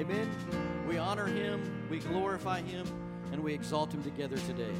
Amen. We honor him, we glorify him, and we exalt him together today.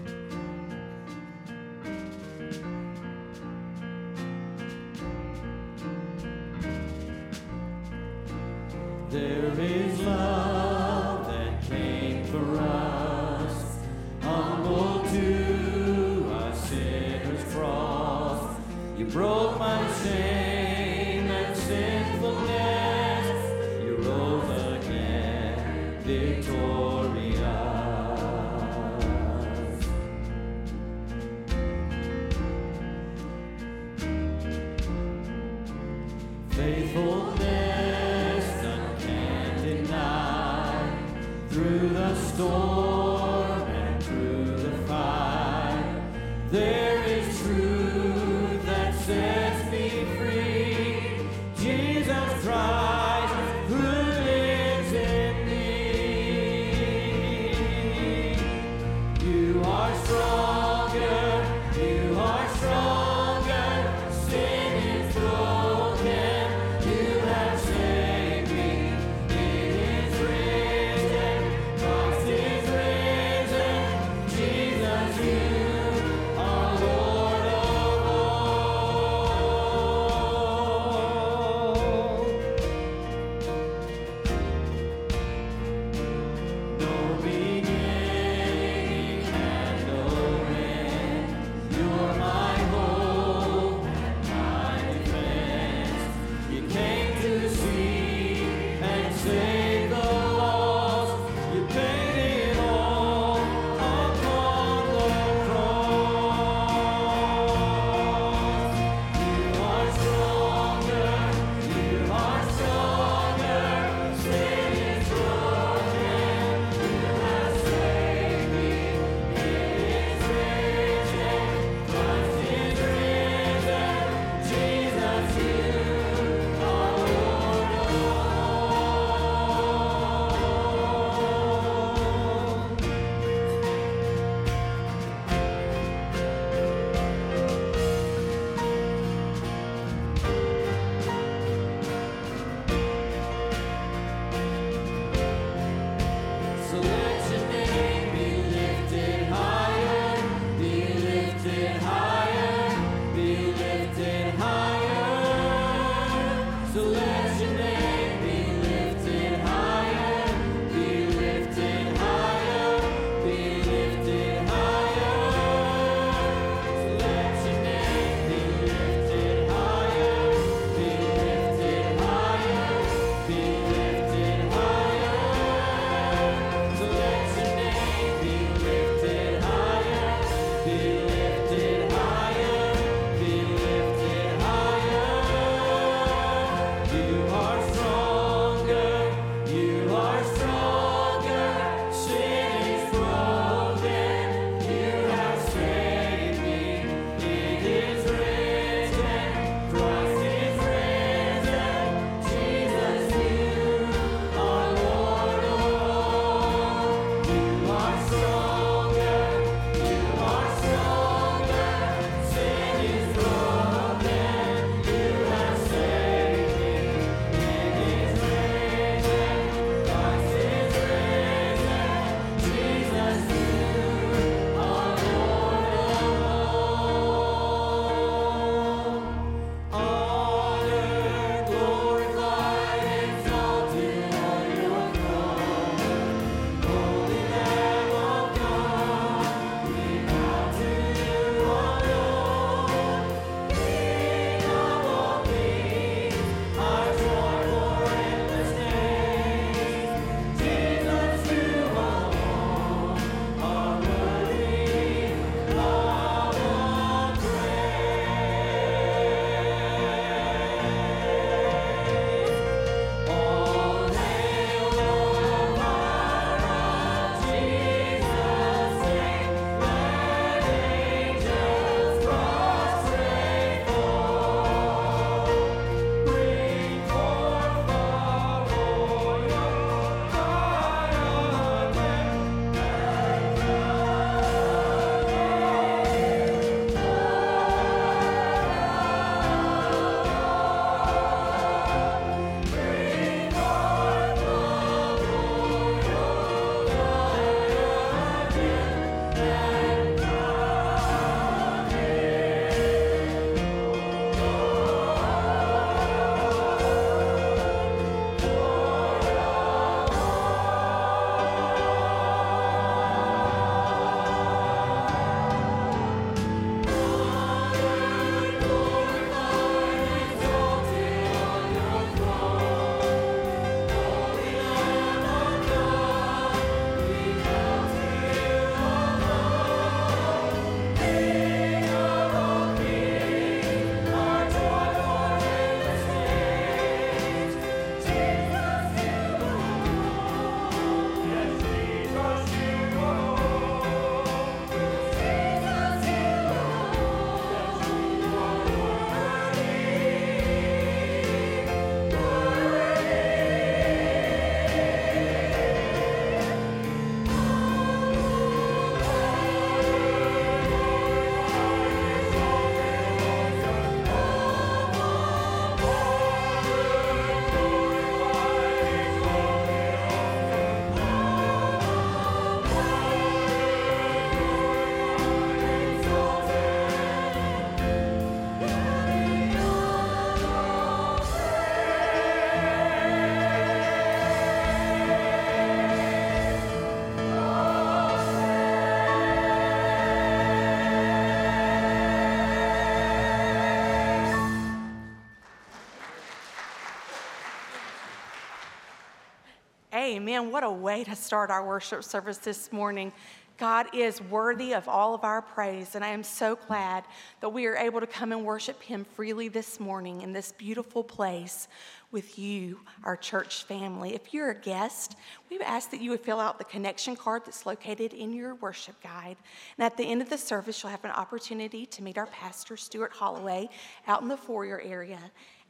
Amen. What a way to start our worship service this morning. God is worthy of all of our praise, and I am so glad that we are able to come and worship Him freely this morning in this beautiful place with you, our church family. If you're a guest, we would ask that you would fill out the connection card that's located in your worship guide. And at the end of the service, you'll have an opportunity to meet our pastor, Stuart Holloway, out in the foyer area,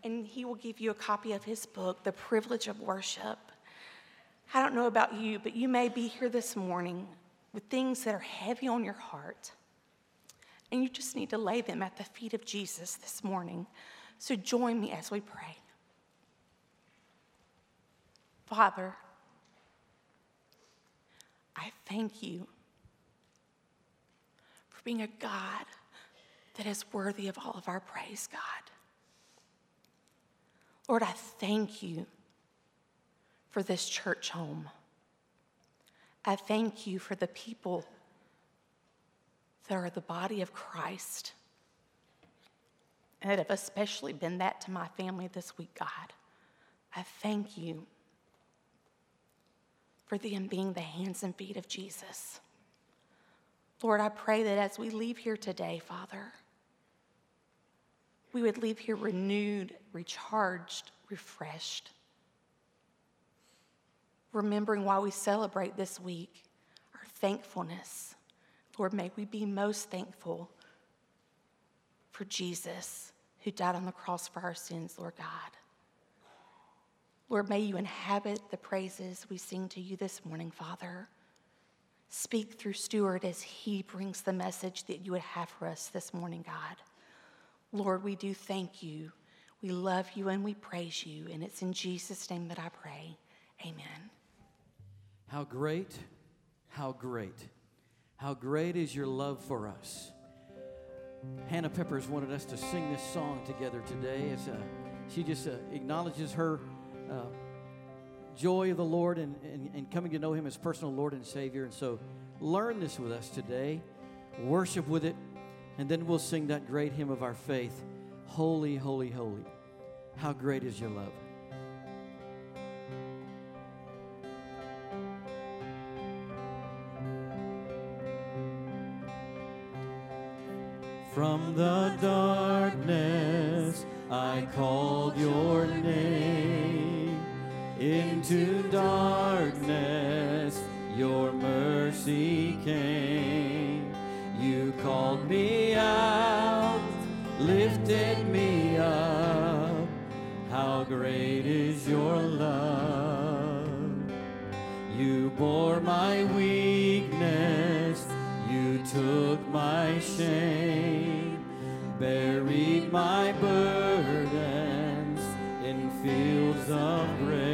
and he will give you a copy of his book, The Privilege of Worship. I don't know about you, but you may be here this morning with things that are heavy on your heart. And you just need to lay them at the feet of Jesus this morning. So join me as we pray. Father, I thank you for being a God that is worthy of all of our praise, God. Lord, I thank you for this church home. I thank you for the people that are the body of Christ and that have especially been that to my family this week, God. I thank you for them being the hands and feet of Jesus. Lord, I pray that as we leave here today, Father, we would leave here renewed, recharged, refreshed remembering why we celebrate this week, our thankfulness. Lord, may we be most thankful for Jesus who died on the cross for our sins, Lord God. Lord, may you inhabit the praises we sing to you this morning, Father. Speak through Stuart as he brings the message that you would have for us this morning, God. Lord, we do thank you. We love you and we praise you. And it's in Jesus' name that I pray. Amen. How great, how great, how great is your love for us. Hannah Peppers wanted us to sing this song together today she just uh, acknowledges her uh, joy of the Lord and, and, and coming to know Him as personal Lord and Savior. And so learn this with us today, worship with it, and then we'll sing that great hymn of our faith Holy, holy, holy. How great is your love. From the darkness I called your name. Into darkness your mercy came. Of grace.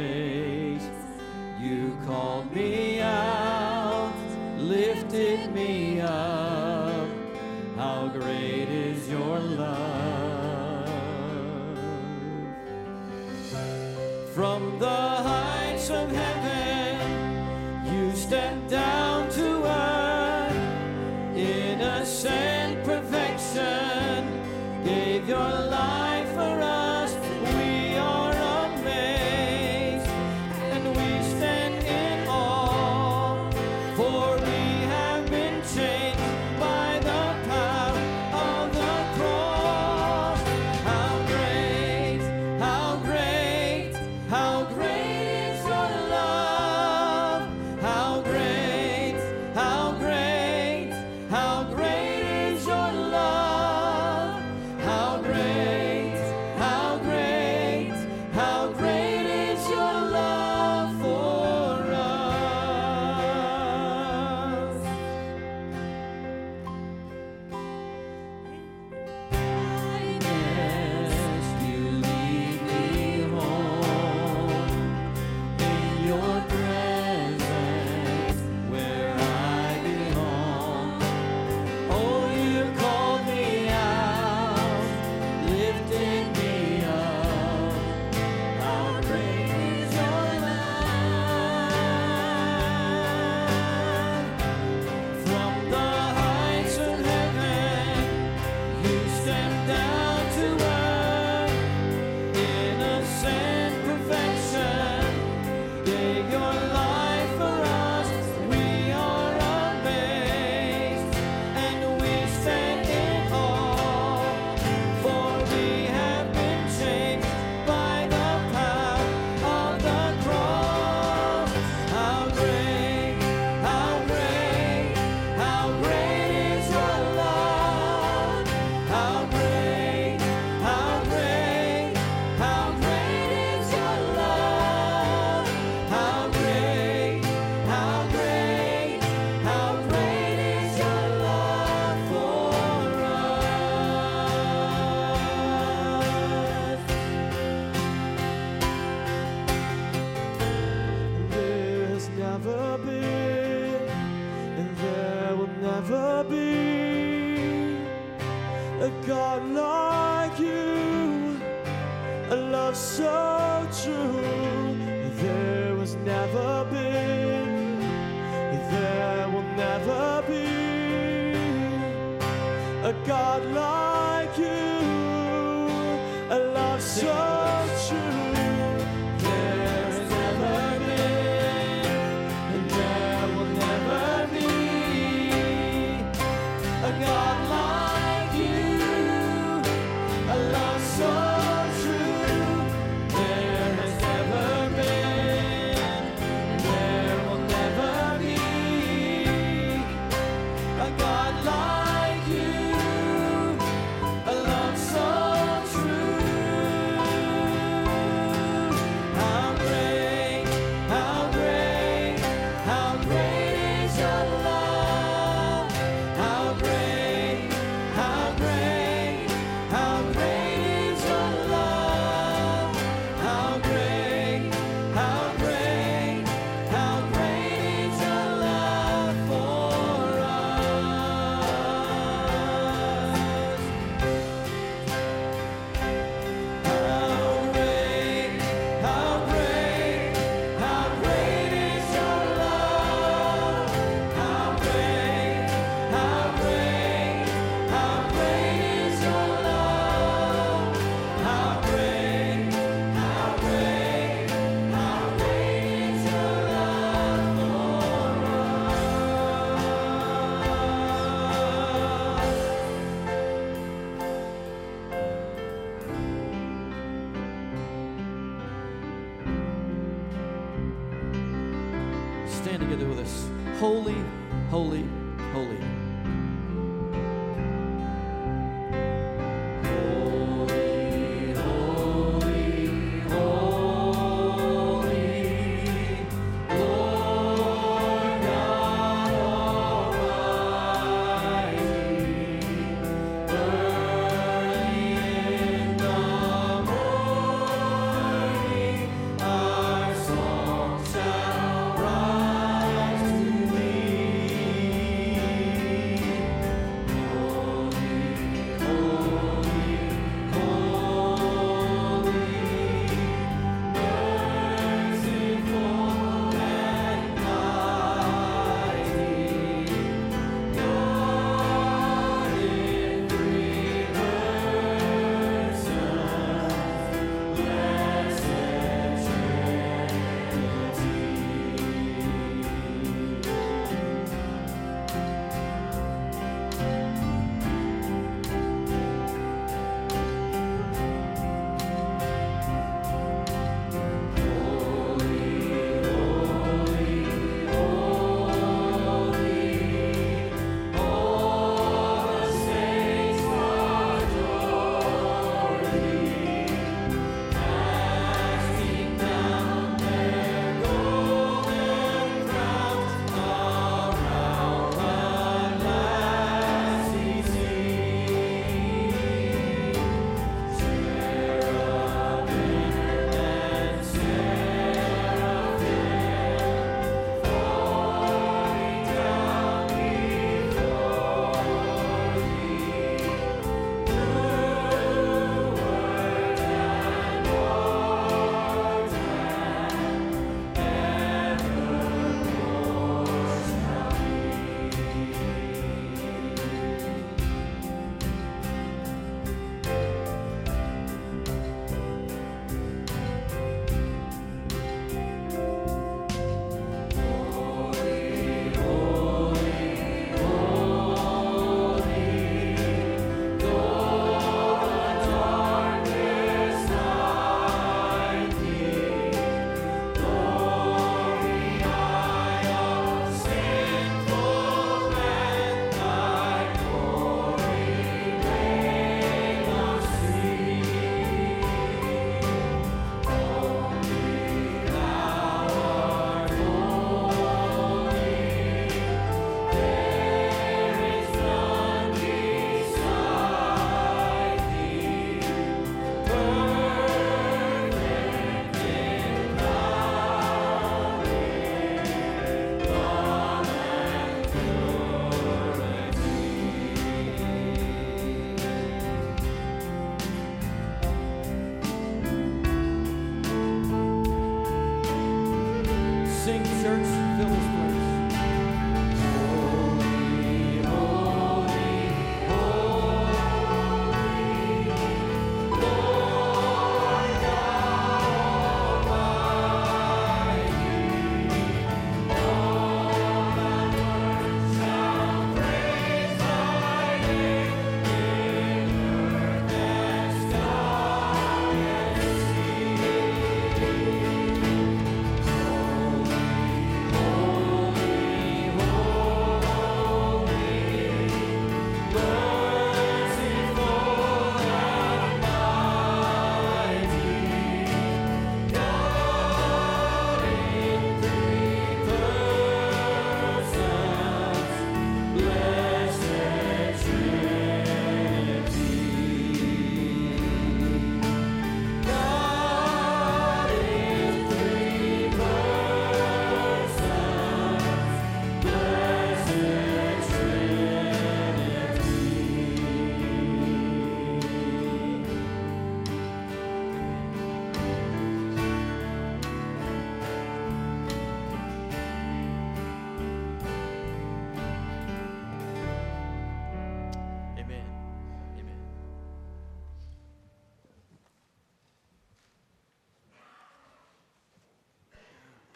love so true. There was never been, there will never be a God like you, a love so holy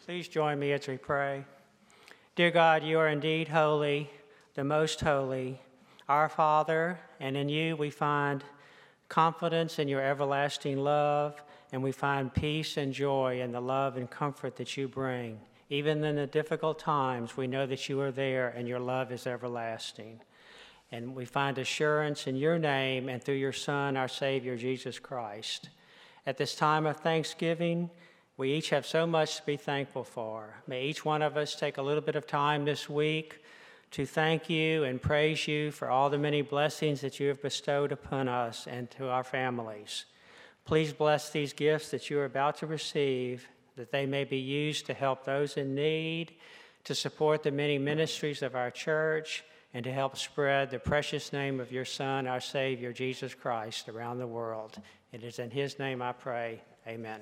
Please join me as we pray. Dear God, you are indeed holy, the most holy, our Father, and in you we find confidence in your everlasting love, and we find peace and joy in the love and comfort that you bring. Even in the difficult times, we know that you are there and your love is everlasting. And we find assurance in your name and through your Son, our Savior, Jesus Christ. At this time of thanksgiving, we each have so much to be thankful for. May each one of us take a little bit of time this week to thank you and praise you for all the many blessings that you have bestowed upon us and to our families. Please bless these gifts that you are about to receive, that they may be used to help those in need, to support the many ministries of our church, and to help spread the precious name of your Son, our Savior, Jesus Christ, around the world. It is in His name I pray. Amen.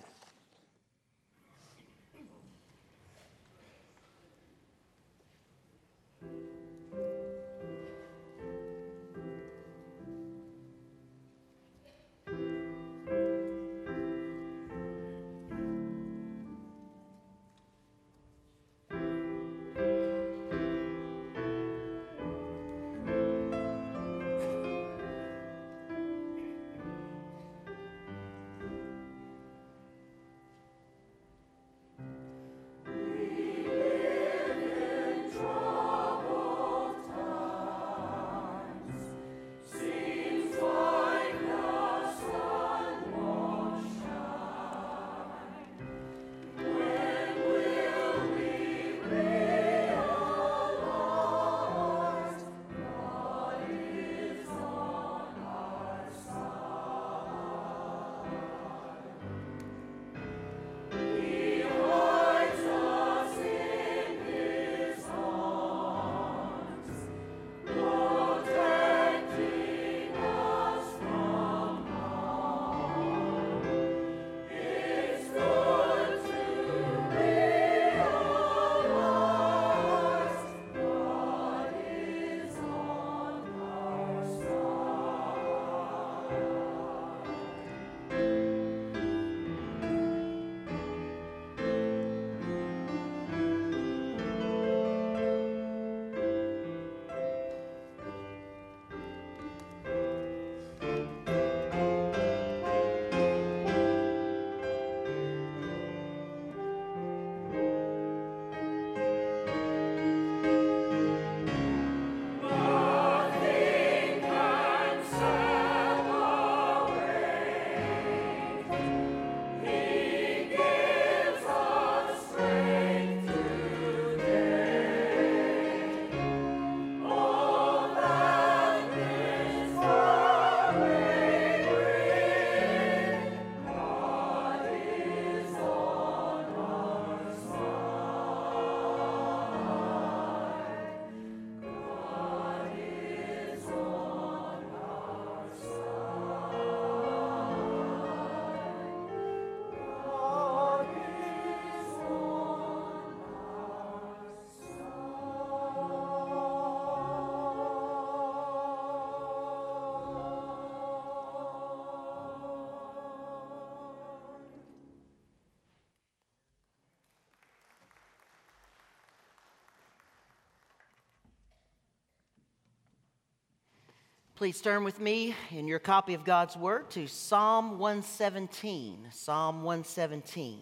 Please turn with me in your copy of God's Word to Psalm 117. Psalm 117.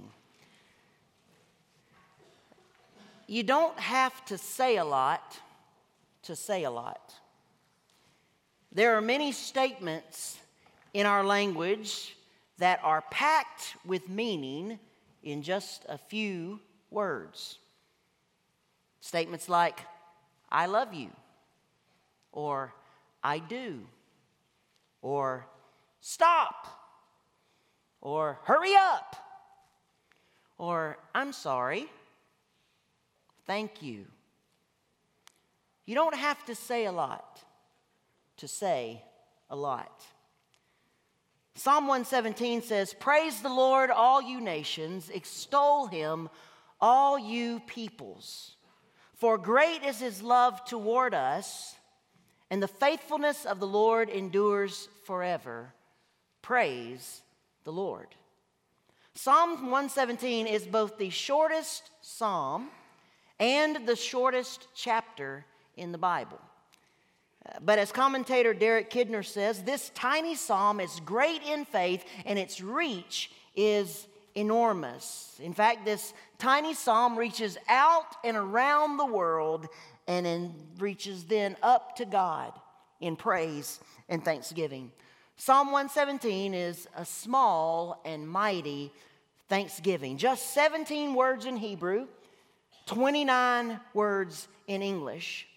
You don't have to say a lot to say a lot. There are many statements in our language that are packed with meaning in just a few words. Statements like, I love you, or I do, or stop, or hurry up, or I'm sorry, thank you. You don't have to say a lot to say a lot. Psalm 117 says, Praise the Lord, all you nations, extol him, all you peoples. For great is his love toward us and the faithfulness of the Lord endures forever. Praise the Lord. Psalm 117 is both the shortest psalm and the shortest chapter in the Bible. Uh, But as commentator Derek Kidner says, this tiny psalm is great in faith and its reach is enormous. In fact, this tiny psalm reaches out and around the world and then reaches then up to God in praise and thanksgiving. Psalm 117 is a small and mighty thanksgiving. Just 17 words in Hebrew, 29 words in English.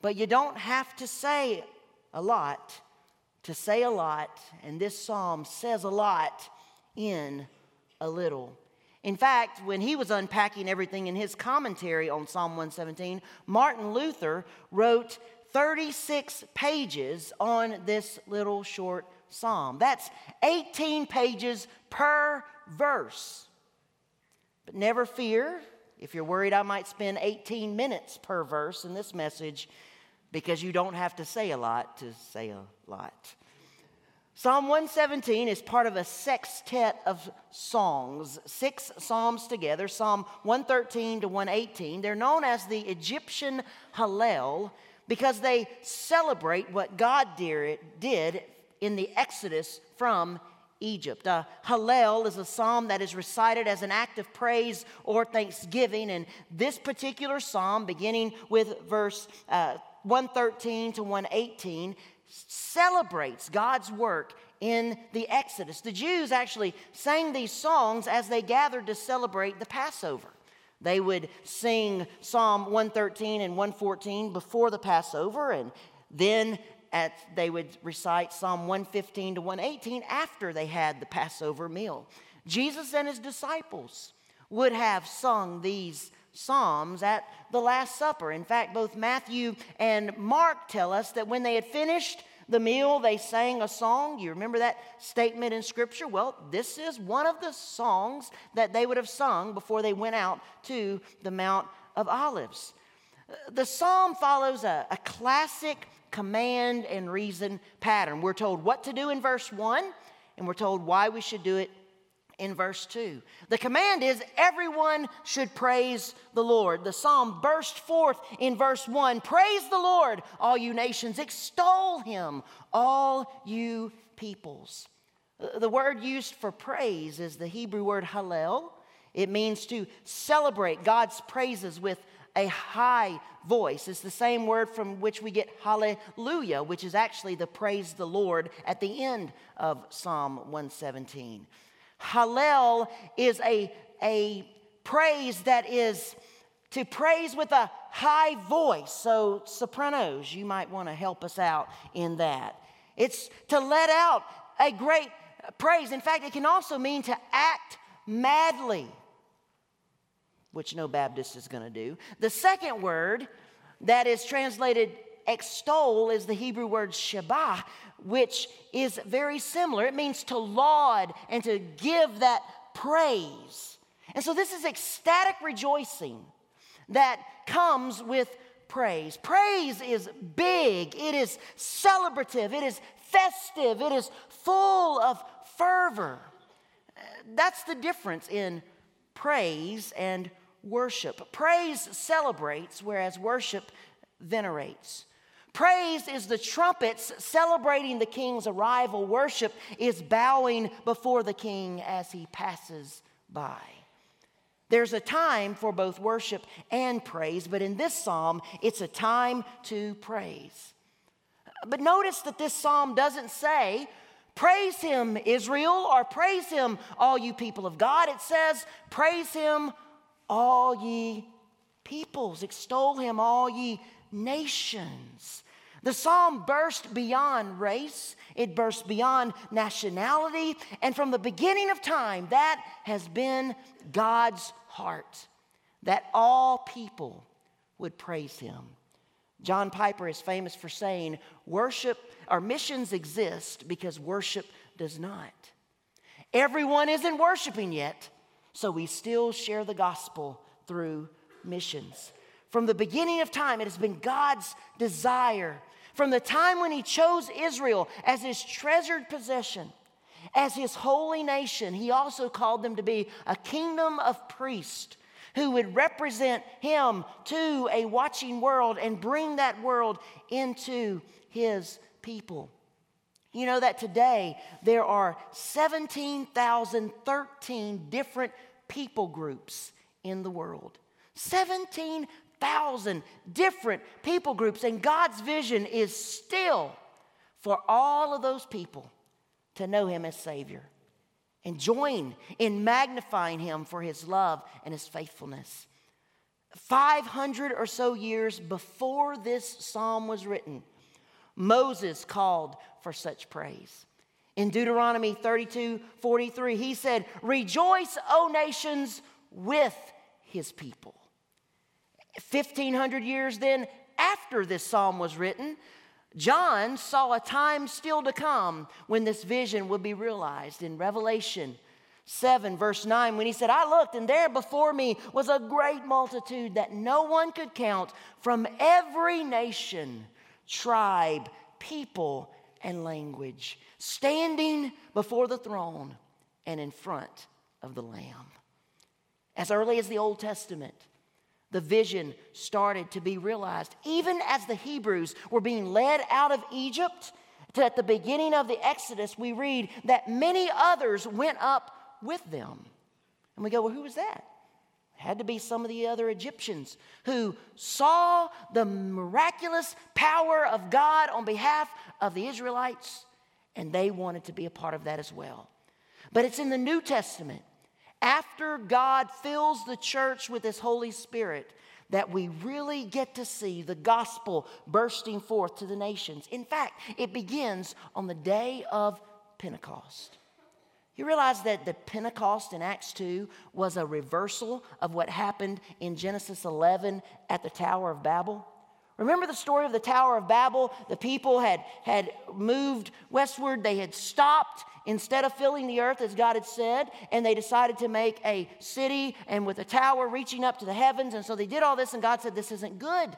But you don't have to say a lot to say a lot, and this psalm says a lot in a little. In fact, when he was unpacking everything in his commentary on Psalm 117, Martin Luther wrote 36 pages on this little short psalm. That's 18 pages per verse. But never fear if you're worried I might spend 18 minutes per verse in this message, because you don't have to say a lot to say a lot. Psalm 117 is part of a sextet of songs, six psalms together, Psalm 113 to 118. They're known as the Egyptian Hallel because they celebrate what God did in the Exodus from Egypt. Uh, Hallel is a psalm that is recited as an act of praise or thanksgiving, and this particular psalm, beginning with verse uh, 113 to 118, celebrates God's work in the Exodus. The Jews actually sang these songs as they gathered to celebrate the Passover. They would sing Psalm 113 and 114 before the Passover, and then at, they would recite Psalm 115 to 118 after they had the Passover meal. Jesus and his disciples would have sung these Psalms at the Last Supper. In fact, both Matthew and Mark tell us that when they had finished the meal, they sang a song. You remember that statement in Scripture? Well, this is one of the songs that they would have sung before they went out to the Mount of Olives. The psalm follows a, a classic command and reason pattern. We're told what to do in verse 1, and we're told why we should do it in verse 2. The command is everyone should praise the Lord. The psalm burst forth in verse 1 Praise the Lord, all you nations, extol him, all you peoples. The word used for praise is the Hebrew word hallel. It means to celebrate God's praises with a high voice. It's the same word from which we get hallelujah, which is actually the praise the Lord at the end of Psalm 117. Hallel is a, a praise that is to praise with a high voice. So, sopranos, you might want to help us out in that. It's to let out a great praise. In fact, it can also mean to act madly, which no Baptist is going to do. The second word that is translated extol is the Hebrew word shabah, which is very similar. It means to laud and to give that praise. And so this is ecstatic rejoicing that comes with praise. Praise is big, it is celebrative, it is festive, it is full of fervor. That's the difference in praise and worship. Praise celebrates, whereas worship venerates. Praise is the trumpets celebrating the king's arrival. Worship is bowing before the king as he passes by. There's a time for both worship and praise, but in this psalm, it's a time to praise. But notice that this psalm doesn't say, Praise him, Israel, or praise him, all you people of God. It says, Praise him, all ye peoples. Extol him, all ye nations. The psalm burst beyond race, it burst beyond nationality, and from the beginning of time, that has been God's heart that all people would praise him. John Piper is famous for saying, Worship our missions exist because worship does not. Everyone isn't worshiping yet, so we still share the gospel through missions. From the beginning of time, it has been God's desire. From the time when He chose Israel as His treasured possession, As his holy nation, he also called them to be a kingdom of priests who would represent him to a watching world and bring that world into his people. You know that today there are 17,013 different people groups in the world. 17,000 different people groups, and God's vision is still for all of those people to know Him as Savior and join in magnifying Him for His love and His faithfulness. 500 or so years before this psalm was written, Moses called for such praise. In Deuteronomy 32 43, he said, Rejoice, O nations, with his people. 1500 years then after this psalm was written, John saw a time still to come when this vision would be realized in Revelation 7, verse 9, when he said, I looked, and there before me was a great multitude that no one could count from every nation, tribe, people, and language, standing before the throne and in front of the Lamb. As early as the Old Testament, the vision started to be realized. Even as the Hebrews were being led out of Egypt, at the beginning of the Exodus, we read that many others went up with them. And we go, well, who was that? It had to be some of the other Egyptians who saw the miraculous power of God on behalf of the Israelites, and they wanted to be a part of that as well. But it's in the New Testament after God fills the church with His Holy Spirit that we really get to see the gospel bursting forth to the nations. In fact, it begins on the day of Pentecost. You realize that the Pentecost in Acts 2 was a reversal of what happened in Genesis 11 at the Tower of Babel? Remember the story of the Tower of Babel? The people had, had moved westward, they had stopped instead of filling the earth as God had said, and they decided to make a city and with a tower reaching up to the heavens. And so they did all this, and God said, This isn't good.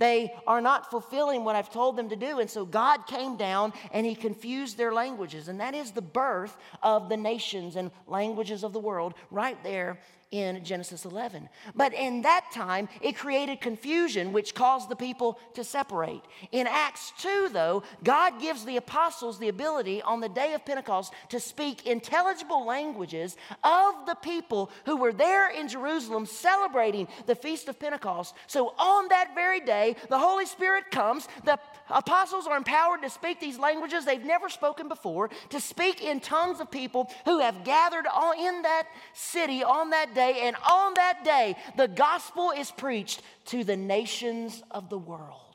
They are not fulfilling what I've told them to do. And so God came down and He confused their languages. And that is the birth of the nations and languages of the world right there in Genesis 11. But in that time, it created confusion, which caused the people to separate. In Acts 2, though, God gives the apostles the ability on the day of Pentecost to speak intelligible languages of the people who were there in Jerusalem celebrating the Feast of Pentecost. So on that very day, the Holy Spirit comes, the apostles are empowered to speak these languages they've never spoken before, to speak in tongues of people who have gathered in that city on that day and on that day, the gospel is preached to the nations of the world.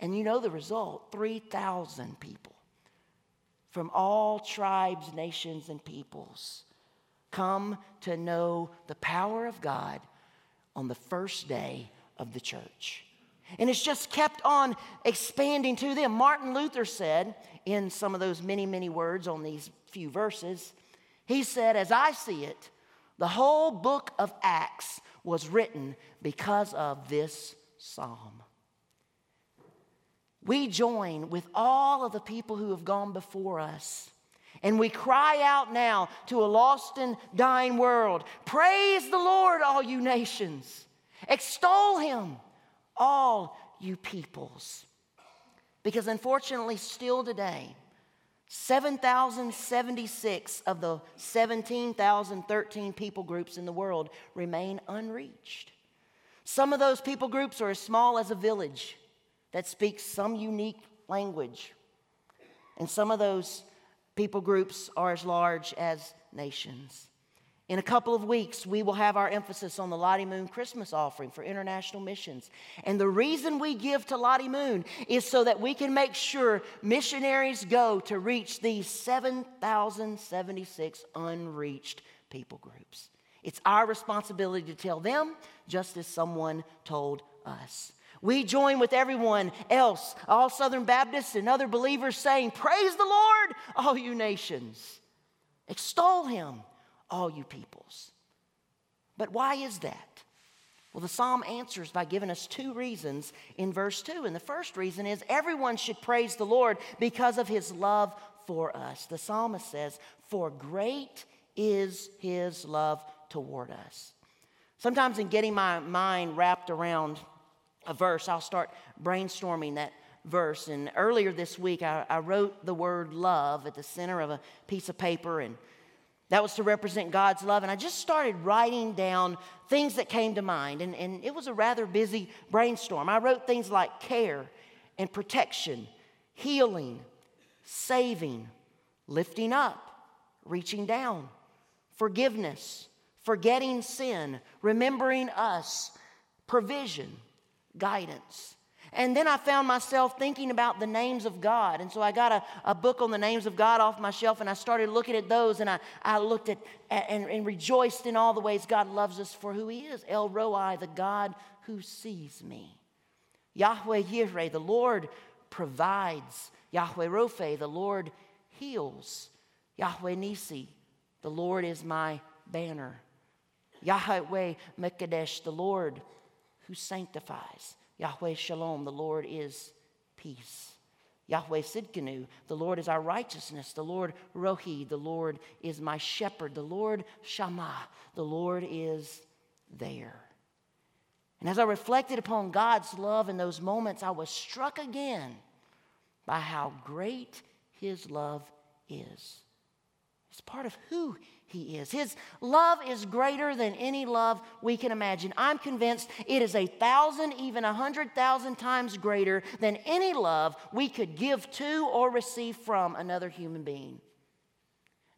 And you know the result 3,000 people from all tribes, nations, and peoples come to know the power of God on the first day of the church. And it's just kept on expanding to them. Martin Luther said, in some of those many, many words on these few verses, he said, As I see it, the whole book of Acts was written because of this psalm. We join with all of the people who have gone before us. And we cry out now to a lost and dying world Praise the Lord, all you nations. Extol him, all you peoples. Because unfortunately, still today, 7,076 of the 17,013 people groups in the world remain unreached. Some of those people groups are as small as a village that speaks some unique language. And some of those people groups are as large as nations. In a couple of weeks, we will have our emphasis on the Lottie Moon Christmas offering for international missions. And the reason we give to Lottie Moon is so that we can make sure missionaries go to reach these 7,076 unreached people groups. It's our responsibility to tell them just as someone told us. We join with everyone else, all Southern Baptists and other believers, saying, Praise the Lord, all you nations. Extol him all you peoples. But why is that? Well, the psalm answers by giving us two reasons in verse 2. And the first reason is everyone should praise the Lord because of his love for us. The psalmist says, For great is his love toward us. Sometimes, in getting my mind wrapped around a verse, I'll start brainstorming that verse. And earlier this week, I, I, wrote the word love at the center of a piece of paper, and that was to represent God's love. And I just started writing down things that came to mind, and, and it was a rather busy brainstorm. I wrote things like care and protection, healing, saving, lifting up, reaching down, forgiveness, forgetting sin, remembering us, provision, guidance. And then I found myself thinking about the names of God. And so I got a, a book on the names of God off my shelf and I started looking at those and I, I looked at, at and, and rejoiced in all the ways God loves us for who He is El Roi, the God who sees me. Yahweh Yireh, the Lord provides. Yahweh Rophe, the Lord heals. Yahweh Nisi, the Lord is my banner. Yahweh Mekadesh, the Lord who sanctifies. Yahweh Shalom, the Lord is peace. Yahweh Sidkenu, the Lord is our righteousness. The Lord Rohi, the Lord is my shepherd. The Lord Shammah, the Lord is there. And as I reflected upon God's love in those moments, I was struck again by how great His love is. It's part of who he is. His love is greater than any love we can imagine. I'm convinced it is a thousand, even a hundred thousand times greater than any love we could give to or receive from another human being.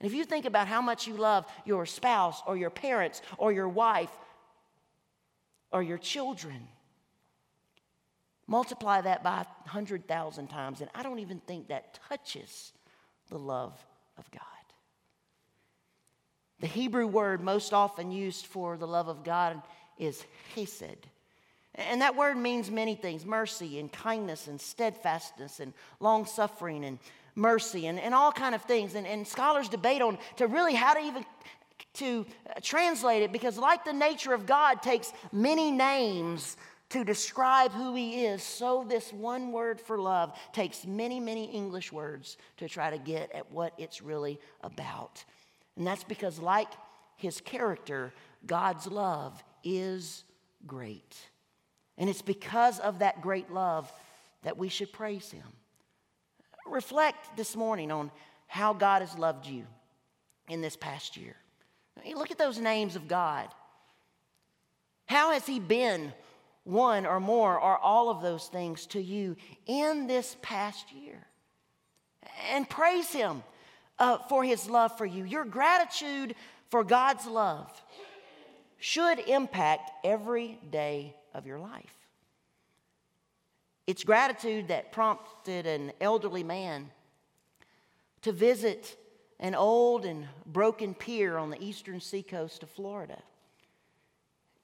And if you think about how much you love your spouse or your parents or your wife or your children, multiply that by a hundred thousand times, and I don't even think that touches the love of God. The Hebrew word most often used for the love of God is chesed. And that word means many things mercy and kindness and steadfastness and long suffering and mercy and, and all kind of things. And, and scholars debate on to really how to even to translate it because like the nature of God takes many names to describe who he is, so this one word for love takes many, many English words to try to get at what it's really about. And that's because, like his character, God's love is great. And it's because of that great love that we should praise him. Reflect this morning on how God has loved you in this past year. Look at those names of God. How has he been one or more or all of those things to you in this past year? And praise him uh, for his love for you. Your gratitude for God's love should impact every day of your life. It's gratitude that prompted an elderly man to visit an old and broken pier on the eastern seacoast of Florida.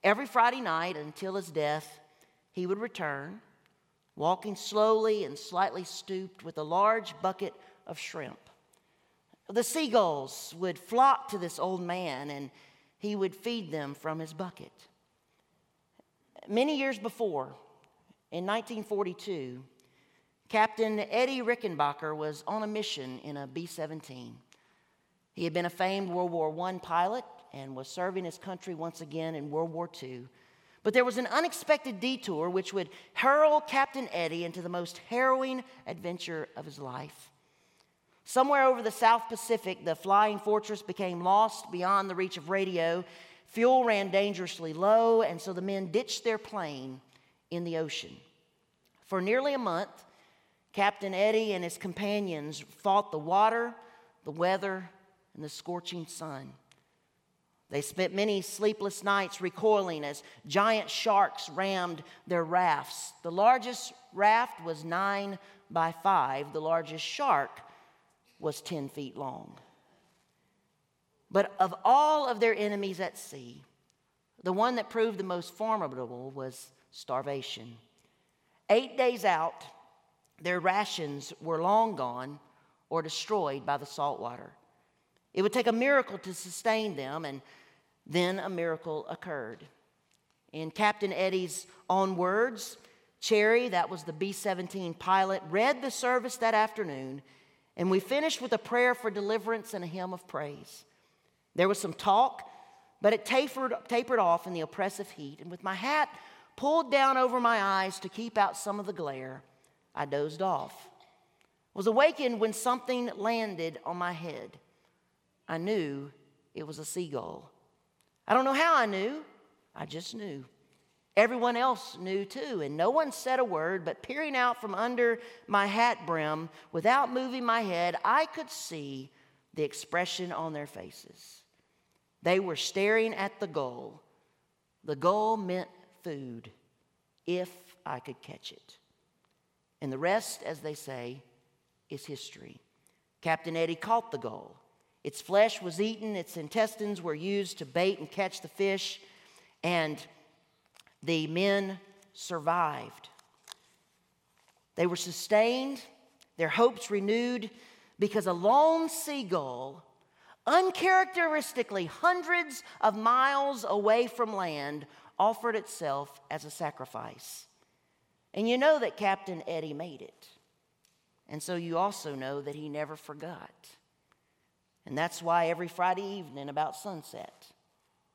Every Friday night until his death, he would return, walking slowly and slightly stooped with a large bucket of shrimp. The seagulls would flock to this old man and he would feed them from his bucket. Many years before, in 1942, Captain Eddie Rickenbacker was on a mission in a B 17. He had been a famed World War I pilot and was serving his country once again in World War II. But there was an unexpected detour which would hurl Captain Eddie into the most harrowing adventure of his life. Somewhere over the South Pacific, the flying fortress became lost beyond the reach of radio. Fuel ran dangerously low, and so the men ditched their plane in the ocean. For nearly a month, Captain Eddie and his companions fought the water, the weather, and the scorching sun. They spent many sleepless nights recoiling as giant sharks rammed their rafts. The largest raft was nine by five. The largest shark was 10 feet long. But of all of their enemies at sea, the one that proved the most formidable was starvation. Eight days out, their rations were long gone or destroyed by the salt water. It would take a miracle to sustain them, and then a miracle occurred. In Captain Eddie's own words, Cherry, that was the B 17 pilot, read the service that afternoon And we finished with a prayer for deliverance and a hymn of praise. There was some talk, but it tapered, tapered off in the oppressive heat. And with my hat pulled down over my eyes to keep out some of the glare, I dozed off. Was awakened when something landed on my head. I knew it was a seagull. I don't know how I knew, I just knew. Everyone else knew too, and no one said a word, but peering out from under my hat brim without moving my head, I could see the expression on their faces. They were staring at the goal. The goal meant food, if I could catch it. And the rest, as they say, is history. Captain Eddie caught the goal. Its flesh was eaten, its intestines were used to bait and catch the fish, and the men survived. They were sustained, their hopes renewed, because a lone seagull, uncharacteristically hundreds of miles away from land, offered itself as a sacrifice. And you know that Captain Eddie made it. And so you also know that he never forgot. And that's why every Friday evening about sunset,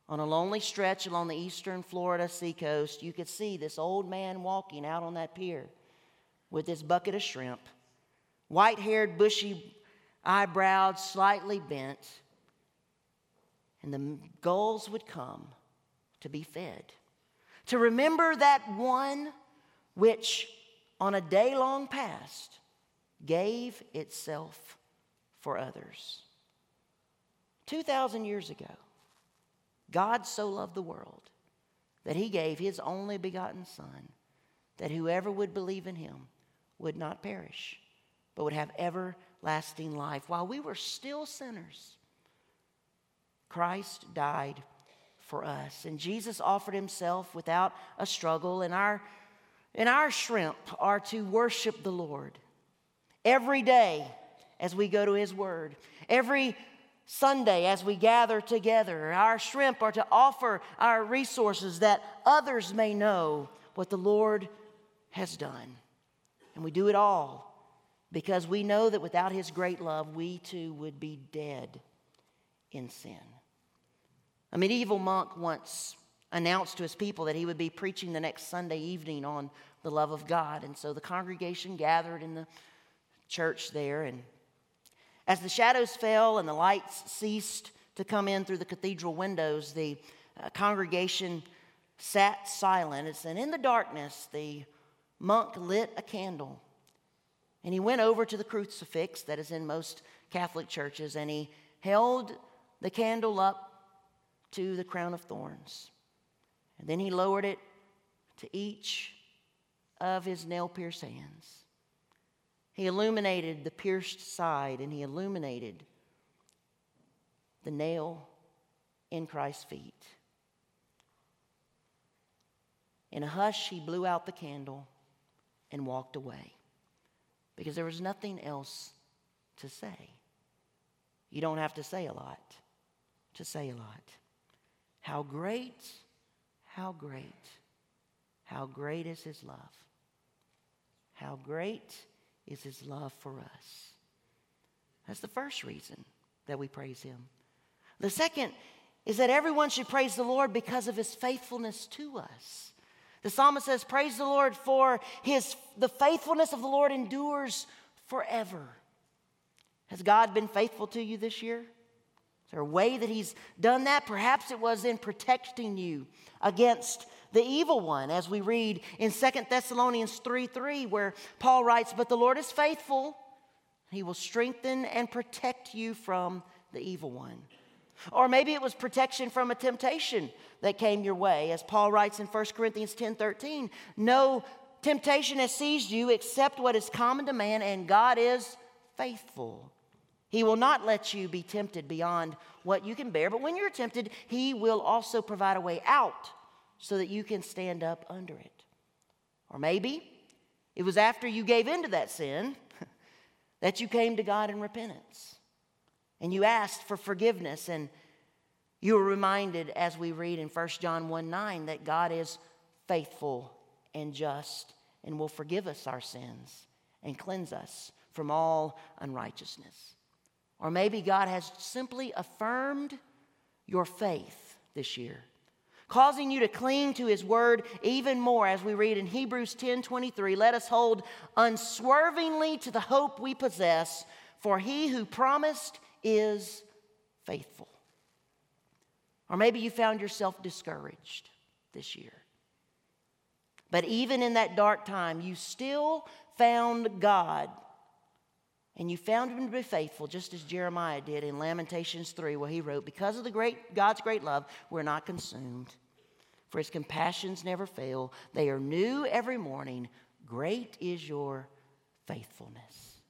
on a lonely stretch along the eastern Florida seacoast, you could see this old man walking out on that pier with his bucket of shrimp, white haired, bushy eyebrows, slightly bent. And the gulls would come to be fed, to remember that one which, on a day long past, gave itself for others. 2,000 years ago, God so loved the world that he gave his only begotten Son, that whoever would believe in him would not perish, but would have everlasting life. While we were still sinners, Christ died for us. And Jesus offered himself without a struggle, and our, and our shrimp are to worship the Lord every day as we go to his word. Every Sunday as we gather together. Our shrimp are to offer our resources that others may know what the Lord has done. And we do it all because we know that without His great love, we too would be dead in sin. A medieval monk once announced to his people that he would be preaching the next Sunday evening on the love of God. And so the congregation gathered in the church there and as the shadows fell and the lights ceased to come in through the cathedral windows, the uh, congregation sat silent. And in the darkness, the monk lit a candle. And he went over to the crucifix that is in most Catholic churches and he held the candle up to the crown of thorns. And then he lowered it to each of his nail pierced hands. He illuminated the pierced side and he illuminated the nail in Christ's feet. In a hush, he blew out the candle and walked away because there was nothing else to say. You don't have to say a lot to say a lot. How great, how great, how great is his love. How great is his love for us. That's the first reason that we praise him. The second is that everyone should praise the Lord because of his faithfulness to us. The psalmist says, Praise the Lord for his the faithfulness of the Lord endures forever. Has God been faithful to you this year? Is there a way that he's done that? Perhaps it was in protecting you against the evil one, as we read in Second Thessalonians 3 3, where Paul writes, But the Lord is faithful, he will strengthen and protect you from the evil one. Or maybe it was protection from a temptation that came your way, as Paul writes in 1 Corinthians 10 13, No temptation has seized you except what is common to man, and God is faithful. He will not let you be tempted beyond what you can bear, but when you're tempted, He will also provide a way out so that you can stand up under it. Or maybe it was after you gave into that sin that you came to God in repentance and you asked for forgiveness and you were reminded as we read in 1 John 1 9 that God is faithful and just and will forgive us our sins and cleanse us from all unrighteousness. Or maybe God has simply affirmed your faith this year, causing you to cling to his word even more as we read in Hebrews 10:23, let us hold unswervingly to the hope we possess, for he who promised is faithful. Or maybe you found yourself discouraged this year. But even in that dark time, you still found God. And you found him to be faithful, just as Jeremiah did in Lamentations 3, where he wrote, Because of the great God's great love, we're not consumed. For his compassions never fail. They are new every morning. Great is your faithfulness.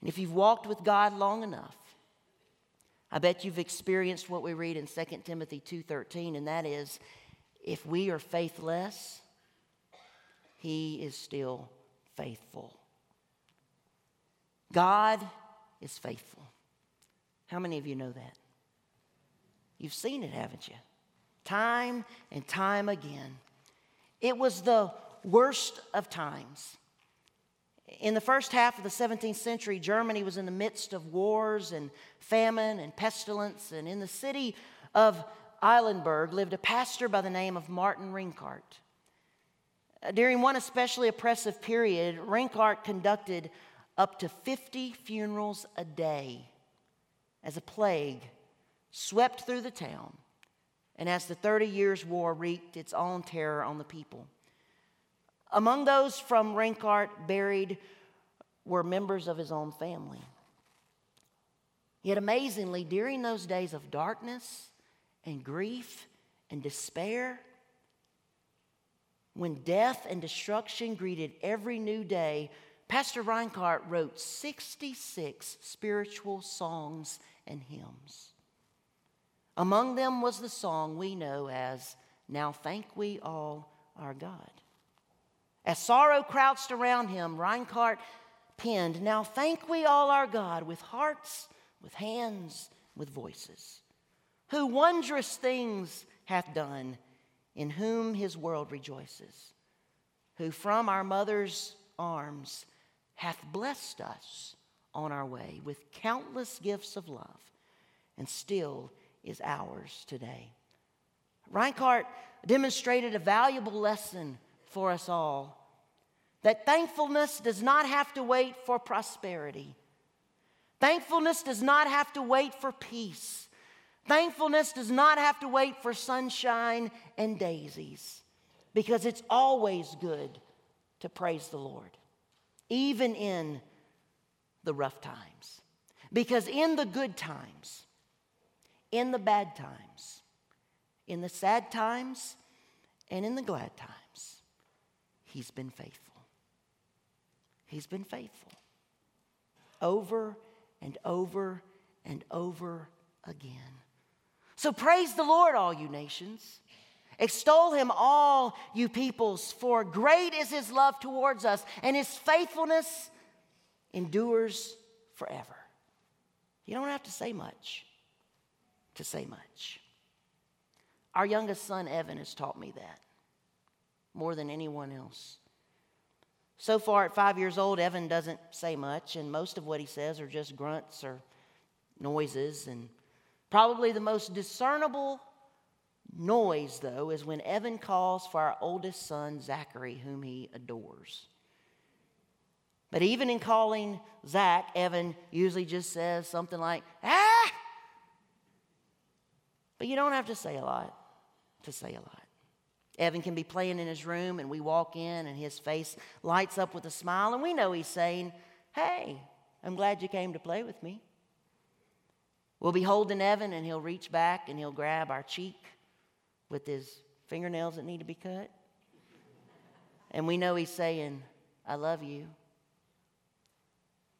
And if you've walked with God long enough, I bet you've experienced what we read in 2 Timothy 2:13 and that is if we are faithless, he is still faithful. God is faithful. How many of you know that? You've seen it, haven't you? Time and time again. It was the worst of times. In the first half of the 17th century, Germany was in the midst of wars and famine and pestilence. And in the city of Eilenburg lived a pastor by the name of Martin Rinkart. During one especially oppressive period, Rinkart conducted up to 50 funerals a day as a plague swept through the town and as the Thirty Years' War wreaked its own terror on the people. Among those from Rinkart buried were members of his own family. Yet amazingly, during those days of darkness and grief and despair, when death and destruction greeted every new day, Pastor Rinkart wrote 66 spiritual songs and hymns. Among them was the song we know as Now Thank We All Our God. As sorrow crouched around him, Rinkart penned, Now thank we all our God with hearts, with hands, with voices, who wondrous things hath done, in whom his world rejoices, who from our mother's arms hath blessed us on our way with countless gifts of love, and still is ours today. Rinkart demonstrated a valuable lesson for us all that thankfulness does not have to wait for prosperity. Thankfulness does not have to wait for peace. Thankfulness does not have to wait for sunshine and daisies because it's always good to praise the Lord, even in the rough times. Because in the good times, in the bad times, in the sad times, and in the glad times, He's been faithful. He's been faithful over and over and over again. So praise the Lord, all you nations. Extol him, all you peoples, for great is his love towards us, and his faithfulness endures forever. You don't have to say much to say much. Our youngest son, Evan, has taught me that more than anyone else. So far, at five years old, Evan doesn't say much, and most of what he says are just grunts or noises. And probably the most discernible noise, though, is when Evan calls for our oldest son, Zachary, whom he adores. But even in calling Zach, Evan usually just says something like, ah! But you don't have to say a lot to say a lot. Evan can be playing in his room, and we walk in, and his face lights up with a smile, and we know he's saying, Hey, I'm glad you came to play with me. We'll be holding Evan, and he'll reach back and he'll grab our cheek with his fingernails that need to be cut. And we know he's saying, I love you.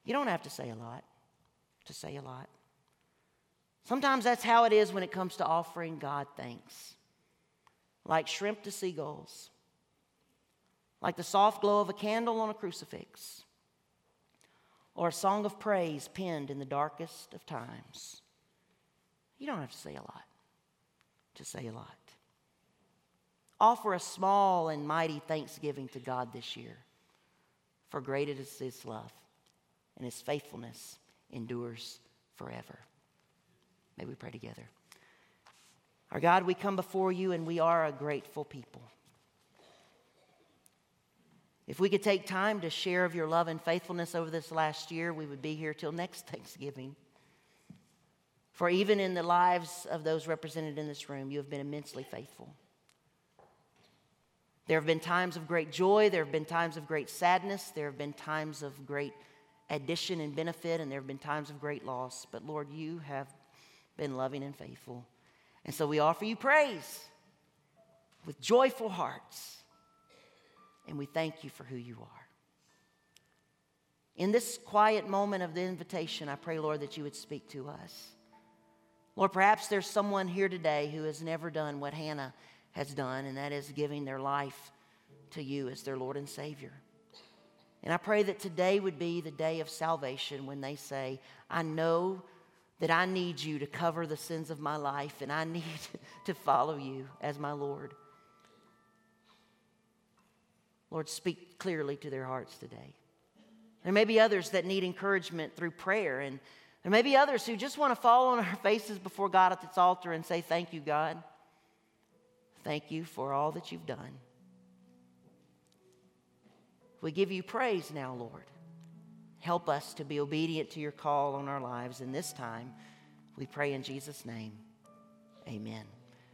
You don't have to say a lot to say a lot. Sometimes that's how it is when it comes to offering God thanks like shrimp to seagulls, like the soft glow of a candle on a crucifix, or a song of praise penned in the darkest of times. You don't have to say a lot to say a lot. Offer a small and mighty thanksgiving to God this year for great is his love, and his faithfulness endures forever. May we pray together. Our God, we come before you and we are a grateful people. If we could take time to share of your love and faithfulness over this last year, we would be here till next Thanksgiving. For even in the lives of those represented in this room, you have been immensely faithful. There have been times of great joy, there have been times of great sadness, there have been times of great addition and benefit, and there have been times of great loss. But Lord, you have been loving and faithful. And so we offer you praise with joyful hearts. And we thank you for who you are. In this quiet moment of the invitation, I pray, Lord, that you would speak to us. Lord, perhaps there's someone here today who has never done what Hannah has done, and that is giving their life to you as their Lord and Savior. And I pray that today would be the day of salvation when they say, I know that I need you to cover the sins of my life and I need to follow you as my Lord. Lord, speak clearly to their hearts today. There may be others that need encouragement through prayer, and there may be others who just want to fall on our faces before God at this altar and say, Thank you, God. Thank you for all that you've done. We give you praise now, Lord. Help us to be obedient to your call on our lives in this time. We pray in Jesus' name. Amen.